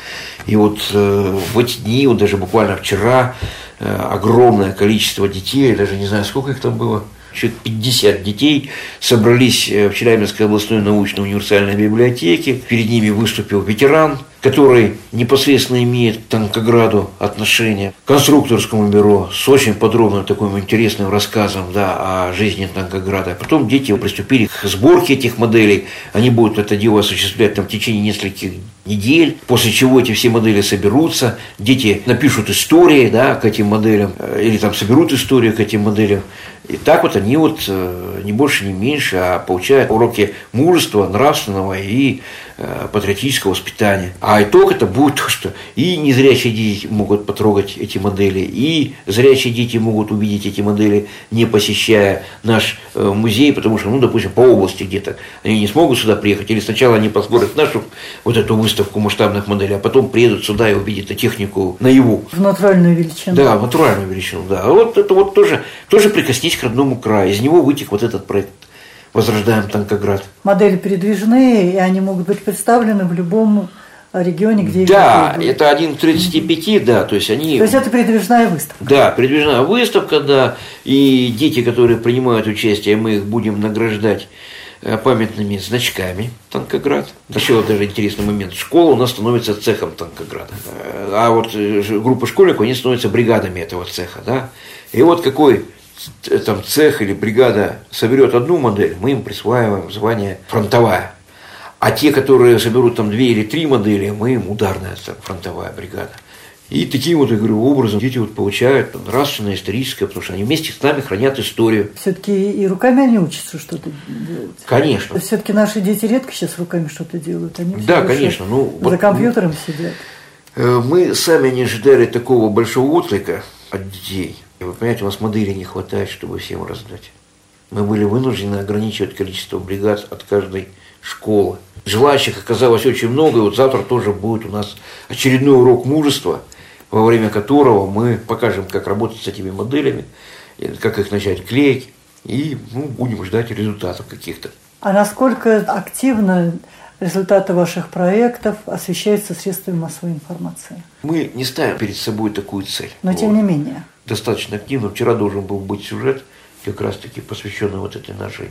и вот э, в эти дни, вот даже буквально вчера, э, огромное количество детей, я даже не знаю, сколько их там было, человек 50 детей собрались э, в Челябинской областной научно-универсальной библиотеке. Перед ними выступил ветеран, который непосредственно имеет к Танкограду отношение, к конструкторскому бюро с очень подробным таким интересным рассказом да, о жизни Танкограда. Потом дети приступили к сборке этих моделей. Они будут это дело осуществлять там, в течение нескольких недель, после чего эти все модели соберутся, дети напишут истории да, к этим моделям, э, или там соберут историю к этим моделям. И так вот они вот э, не больше, не меньше, а получают уроки мужества, нравственного и э, патриотического воспитания. А итог это будет то, что и незрячие дети могут потрогать эти модели, и зрячие дети могут увидеть эти модели, не посещая наш музей, потому что, ну, допустим, по области где-то они не смогут сюда приехать, или сначала они посмотрят нашу вот эту выставку, масштабных моделей, а потом приедут сюда и увидят технику наяву. В натуральную величину. Да, в натуральную величину, да. Вот это вот тоже, тоже прикоснись к родному краю. Из него вытек вот этот проект «Возрождаем Танкоград». Модели передвижные, и они могут быть представлены в любом регионе, где Да, это один к 35, да, то есть они... То есть это передвижная выставка. Да, передвижная выставка, да, и дети, которые принимают участие, мы их будем награждать Э, памятными значками Танкоград. Еще даже интересный момент. Школа у нас становится цехом Танкограда. Э, а вот э, группа школьников, они становятся бригадами этого цеха. Да? И вот какой там цех или бригада соберет одну модель, мы им присваиваем звание фронтовая. А те, которые соберут там две или три модели, мы им ударная фронтовая бригада. И таким вот, я говорю, образом дети вот получают нравственное, историческое, потому что они вместе с нами хранят историю. Все-таки и руками они учатся что-то делать. Конечно. Все-таки наши дети редко сейчас руками что-то делают. Они да, конечно. Ну, за вот, компьютером ну, сидят. Э, мы сами не ожидали такого большого отклика от детей. И вы понимаете, у нас модели не хватает, чтобы всем раздать. Мы были вынуждены ограничивать количество бригад от каждой школы. Желающих оказалось очень много, и вот завтра тоже будет у нас очередной урок мужества – во время которого мы покажем, как работать с этими моделями, как их начать клеить, и ну, будем ждать результатов каких-то. А насколько активно результаты ваших проектов освещаются средствами массовой информации? Мы не ставим перед собой такую цель. Но вот. тем не менее. Достаточно активно. Вчера должен был быть сюжет, как раз-таки посвященный вот этой нашей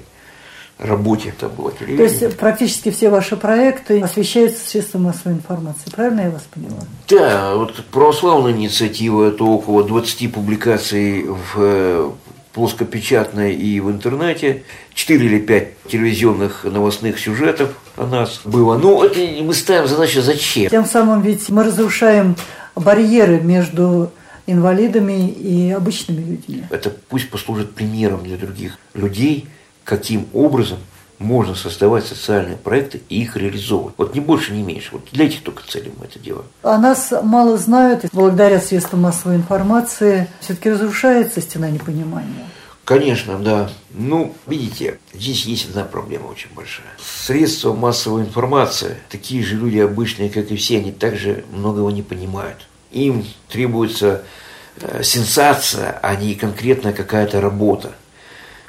работе это было То есть практически все ваши проекты освещаются средством массовой информации, правильно я вас поняла? Да, вот православная инициатива – это около 20 публикаций в э, плоскопечатной и в интернете, 4 или 5 телевизионных новостных сюжетов о нас было. Ну, это мы ставим задачу зачем? Тем самым ведь мы разрушаем барьеры между инвалидами и обычными людьми. Это пусть послужит примером для других людей – каким образом можно создавать социальные проекты и их реализовывать. Вот не больше, не меньше. Вот для этих только целей мы это делаем. А нас мало знают, и благодаря средствам массовой информации все-таки разрушается стена непонимания. Конечно, да. Ну, видите, здесь есть одна проблема очень большая. Средства массовой информации, такие же люди обычные, как и все, они также многого не понимают. Им требуется э, сенсация, а не конкретная какая-то работа.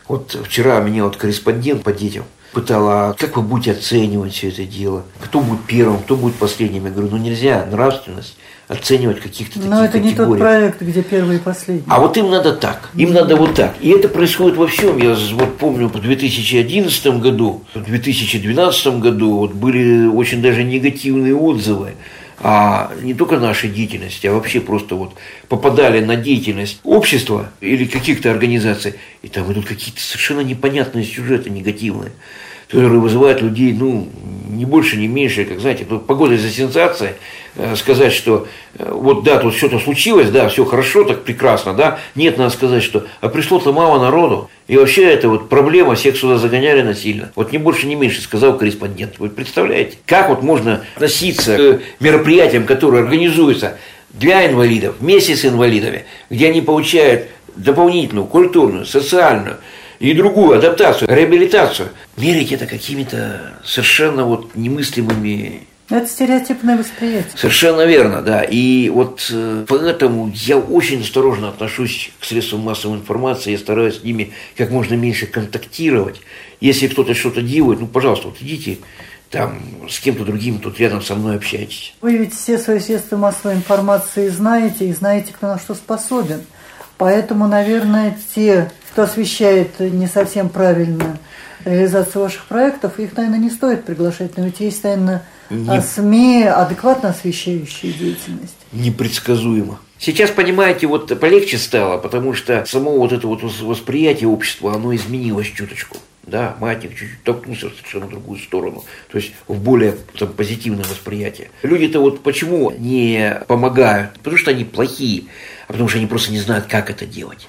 Вот вчера меня вот корреспондент по детям пытала, а как вы будете оценивать все это дело? Кто будет первым, кто будет последним? Я говорю, ну нельзя нравственность оценивать каких-то таких Но это не тот проект, где первый и последний. А вот им надо так, им надо вот так. И это происходит во всем. Я вот помню, в 2011 году, в 2012 году вот были очень даже негативные отзывы а не только нашей деятельности, а вообще просто вот попадали на деятельность общества или каких-то организаций, и там идут какие-то совершенно непонятные сюжеты негативные, которые вызывают людей, ну, не больше, не меньше, как, знаете, погода за сенсацией, сказать, что э, вот да, тут что-то случилось, да, все хорошо, так прекрасно, да, нет, надо сказать, что а пришло-то мало народу, и вообще это вот проблема, всех сюда загоняли насильно. Вот не больше, не меньше, сказал корреспондент. Вы представляете, как вот можно относиться к мероприятиям, которые организуются для инвалидов, вместе с инвалидами, где они получают дополнительную культурную, социальную, и другую адаптацию, реабилитацию. Мерить это какими-то совершенно вот немыслимыми это стереотипное восприятие. Совершенно верно, да. И вот э, поэтому я очень осторожно отношусь к средствам массовой информации, я стараюсь с ними как можно меньше контактировать. Если кто-то что-то делает, ну, пожалуйста, вот идите там с кем-то другим тут рядом со мной общайтесь. Вы ведь все свои средства массовой информации знаете и знаете, кто на что способен. Поэтому, наверное, те, кто освещает не совсем правильно реализацию ваших проектов, их, наверное, не стоит приглашать. Но ведь есть, наверное, не... СМИ, адекватно освещающие деятельность. Непредсказуемо. Сейчас, понимаете, вот полегче стало, потому что само вот это вот восприятие общества, оно изменилось чуточку. Да, маятник чуть-чуть толкнулся в совершенно другую сторону, то есть в более там, позитивное восприятие. Люди-то вот почему не помогают? Потому что они плохие, а потому что они просто не знают, как это делать.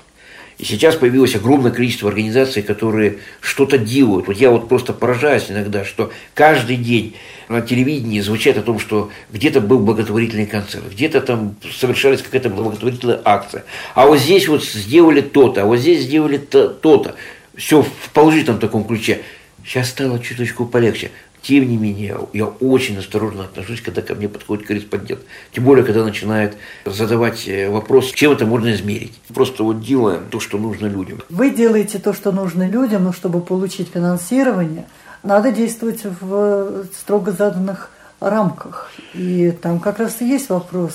И сейчас появилось огромное количество организаций, которые что-то делают. Вот я вот просто поражаюсь иногда, что каждый день на телевидении звучит о том, что где-то был благотворительный концерт, где-то там совершалась какая-то благотворительная акция. А вот здесь вот сделали то-то, а вот здесь сделали то-то. Все в положительном таком ключе. Сейчас стало чуточку полегче. Тем не менее, я очень осторожно отношусь, когда ко мне подходит корреспондент. Тем более, когда начинает задавать э, вопрос, чем это можно измерить. Просто вот делаем то, что нужно людям. Вы делаете то, что нужно людям, но чтобы получить финансирование, надо действовать в строго заданных рамках. И там как раз и есть вопрос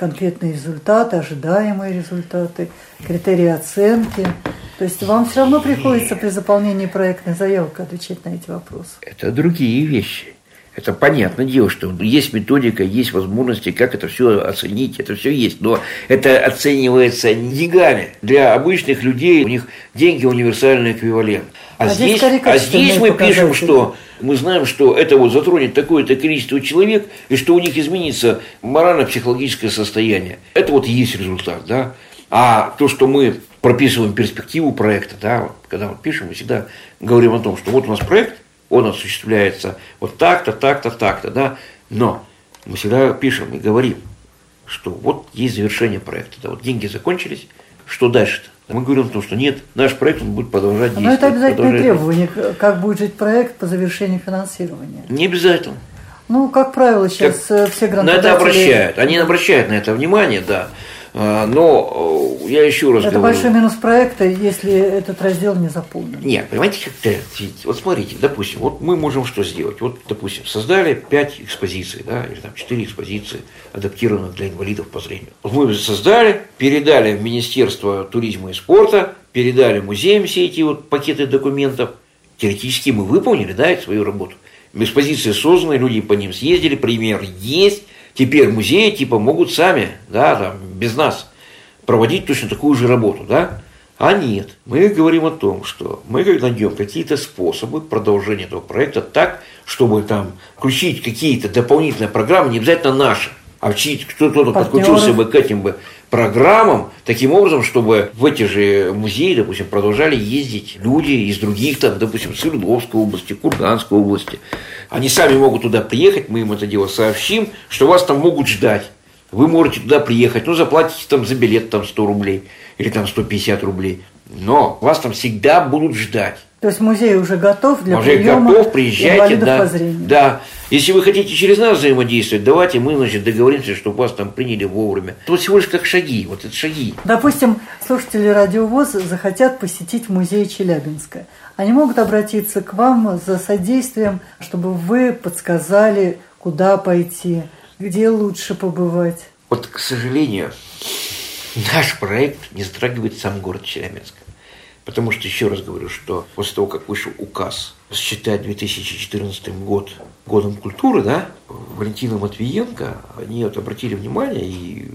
конкретные результаты, ожидаемые результаты, критерии оценки – то есть вам все равно приходится при заполнении проектной заявок отвечать на эти вопросы. Это другие вещи. Это понятное дело, что есть методика, есть возможности, как это все оценить, это все есть. Но это оценивается не деньгами. Для обычных людей у них деньги универсальный эквивалент. А, а здесь, здесь а здесь мы пишем, что мы знаем, что это вот затронет такое-то количество человек, и что у них изменится морально-психологическое состояние. Это вот и есть результат, да. А то, что мы прописываем перспективу проекта, да, вот, когда мы пишем, мы всегда говорим о том, что вот у нас проект, он осуществляется вот так-то, так-то, так-то, да, но мы всегда пишем и говорим, что вот есть завершение проекта, да, вот деньги закончились, что дальше-то? Мы говорим о том, что нет, наш проект он будет продолжать действовать. Но это обязательное требование, как будет жить проект по завершению финансирования. Не обязательно. Ну, как правило, сейчас как, э, все грантодатели... На это обращают, они обращают на это внимание, да. А, но э, я еще раз Это говорю. большой минус проекта, если этот раздел не заполнен. Нет, понимаете, как вот смотрите, допустим, вот мы можем что сделать? Вот, допустим, создали 5 экспозиций, да, или там 4 экспозиции, адаптированных для инвалидов по зрению. Вот мы создали, передали в Министерство туризма и спорта, передали музеям все эти вот пакеты документов. Теоретически мы выполнили, да, свою работу. Экспозиции созданы, люди по ним съездили, пример есть, теперь музеи типа могут сами, да, там, без нас проводить точно такую же работу, да? А нет, мы говорим о том, что мы найдем какие-то способы продолжения этого проекта так, чтобы там включить какие-то дополнительные программы, не обязательно наши, а кто-то подключился бы к этим бы программам, таким образом, чтобы в эти же музеи, допустим, продолжали ездить люди из других, там, допустим, Свердловской области, Курганской области. Они сами могут туда приехать, мы им это дело сообщим, что вас там могут ждать. Вы можете туда приехать, ну, заплатите там за билет там 100 рублей или там 150 рублей. Но вас там всегда будут ждать. То есть музей уже готов для музей приема готов, приезжайте, да, по зрению. Да. Если вы хотите через нас взаимодействовать, давайте мы, значит, договоримся, чтобы вас там приняли вовремя. Это вот всего лишь как шаги, вот это шаги. Допустим, слушатели радиовоз захотят посетить музей Челябинска. Они могут обратиться к вам за содействием, чтобы вы подсказали, куда пойти, где лучше побывать. Вот, к сожалению, наш проект не затрагивает сам город Челябинск. Потому что, еще раз говорю, что после того, как вышел указ считать 2014 год годом культуры, да, Валентина Матвиенко, они вот обратили внимание и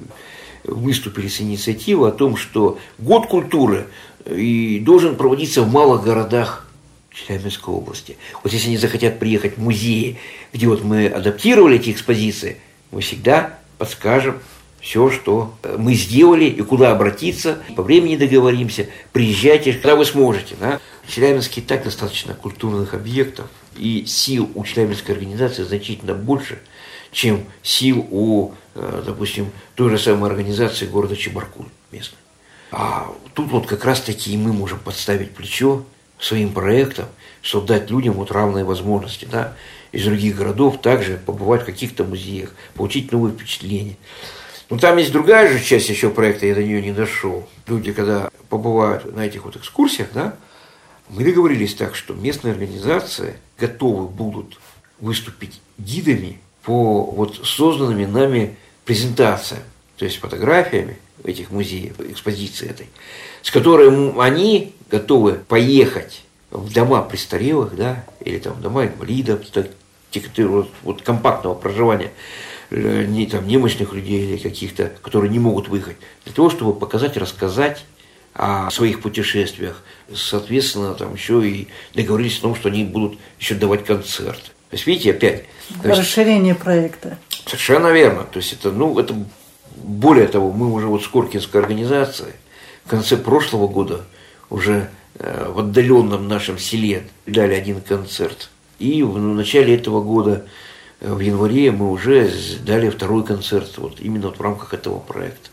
выступили с инициативой о том, что год культуры и должен проводиться в малых городах Челябинской области. Вот если они захотят приехать в музеи, где вот мы адаптировали эти экспозиции, мы всегда подскажем, все, что э, мы сделали и куда обратиться. По времени договоримся, приезжайте, когда вы сможете. Да? В Челябинске и так достаточно культурных объектов, и сил у Челябинской организации значительно больше, чем сил у, э, допустим, той же самой организации города Чебаркуль местной. А тут вот как раз-таки мы можем подставить плечо своим проектом, чтобы дать людям вот равные возможности, да, из других городов также побывать в каких-то музеях, получить новые впечатления. Но там есть другая же часть еще проекта, я до нее не дошел. Люди, когда побывают на этих вот экскурсиях, да, мы договорились так, что местные организации готовы будут выступить гидами по вот созданными нами презентациям, то есть фотографиями этих музеев, экспозиции этой, с которой они готовы поехать в дома престарелых, да, или там дома инвалидов, которые вот, вот компактного проживания, не там немощных людей или каких-то, которые не могут выехать, для того, чтобы показать, рассказать о своих путешествиях. Соответственно, там еще и договорились о том, что они будут еще давать концерт. То есть, видите, опять. Расширение есть, проекта. Совершенно верно. То есть, это, ну, это более того, мы уже вот с Коркинской организацией в конце прошлого года уже э, в отдаленном нашем селе дали один концерт. И в начале этого года, в январе, мы уже дали второй концерт, вот именно в рамках этого проекта.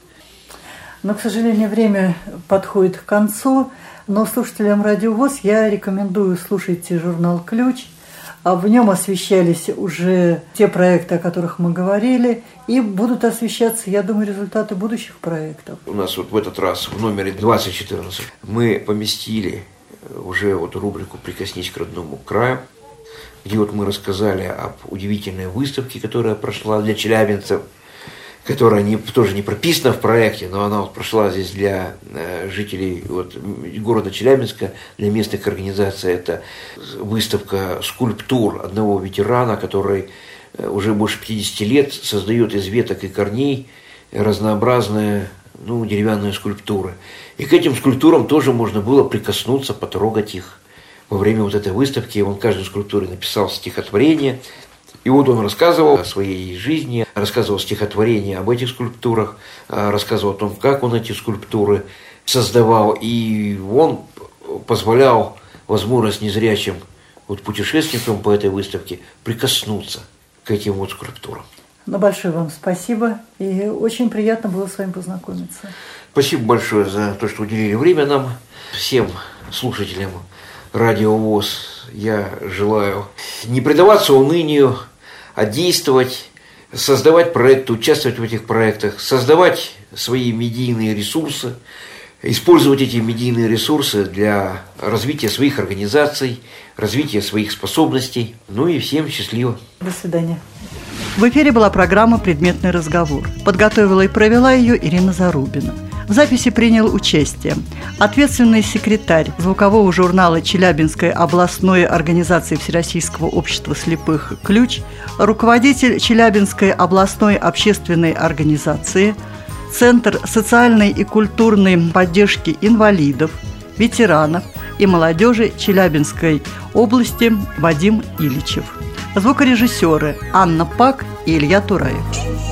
Но, к сожалению, время подходит к концу. Но слушателям Радиовоз я рекомендую слушать журнал «Ключ». А в нем освещались уже те проекты, о которых мы говорили, и будут освещаться, я думаю, результаты будущих проектов. У нас вот в этот раз в номере 2014 мы поместили уже вот рубрику «Прикоснись к родному краю», где вот мы рассказали об удивительной выставке, которая прошла для челябинцев – которая не, тоже не прописана в проекте, но она вот прошла здесь для э, жителей вот, города Челябинска, для местных организаций. Это выставка скульптур одного ветерана, который э, уже больше 50 лет создает из веток и корней разнообразные ну, деревянные скульптуры. И к этим скульптурам тоже можно было прикоснуться, потрогать их. Во время вот этой выставки он каждой скульптуре написал стихотворение, и вот он рассказывал о своей жизни, рассказывал стихотворения об этих скульптурах, а, рассказывал о том, как он эти скульптуры создавал. И он позволял возможность незрячим вот путешественникам по этой выставке прикоснуться к этим вот скульптурам. Ну, большое вам спасибо. И очень приятно было с вами познакомиться. Спасибо большое за то, что уделили время нам, всем слушателям Радио ВОЗ. Я желаю не предаваться унынию, а действовать, создавать проекты, участвовать в этих проектах, создавать свои медийные ресурсы, использовать эти медийные ресурсы для развития своих организаций, развития своих способностей. Ну и всем счастливо. До свидания. В эфире была программа «Предметный разговор». Подготовила и провела ее Ирина Зарубина. В записи принял участие ответственный секретарь звукового журнала Челябинской областной организации Всероссийского общества слепых «Ключ», руководитель Челябинской областной общественной организации, Центр социальной и культурной поддержки инвалидов, ветеранов и молодежи Челябинской области Вадим Ильичев. Звукорежиссеры Анна Пак и Илья Тураев.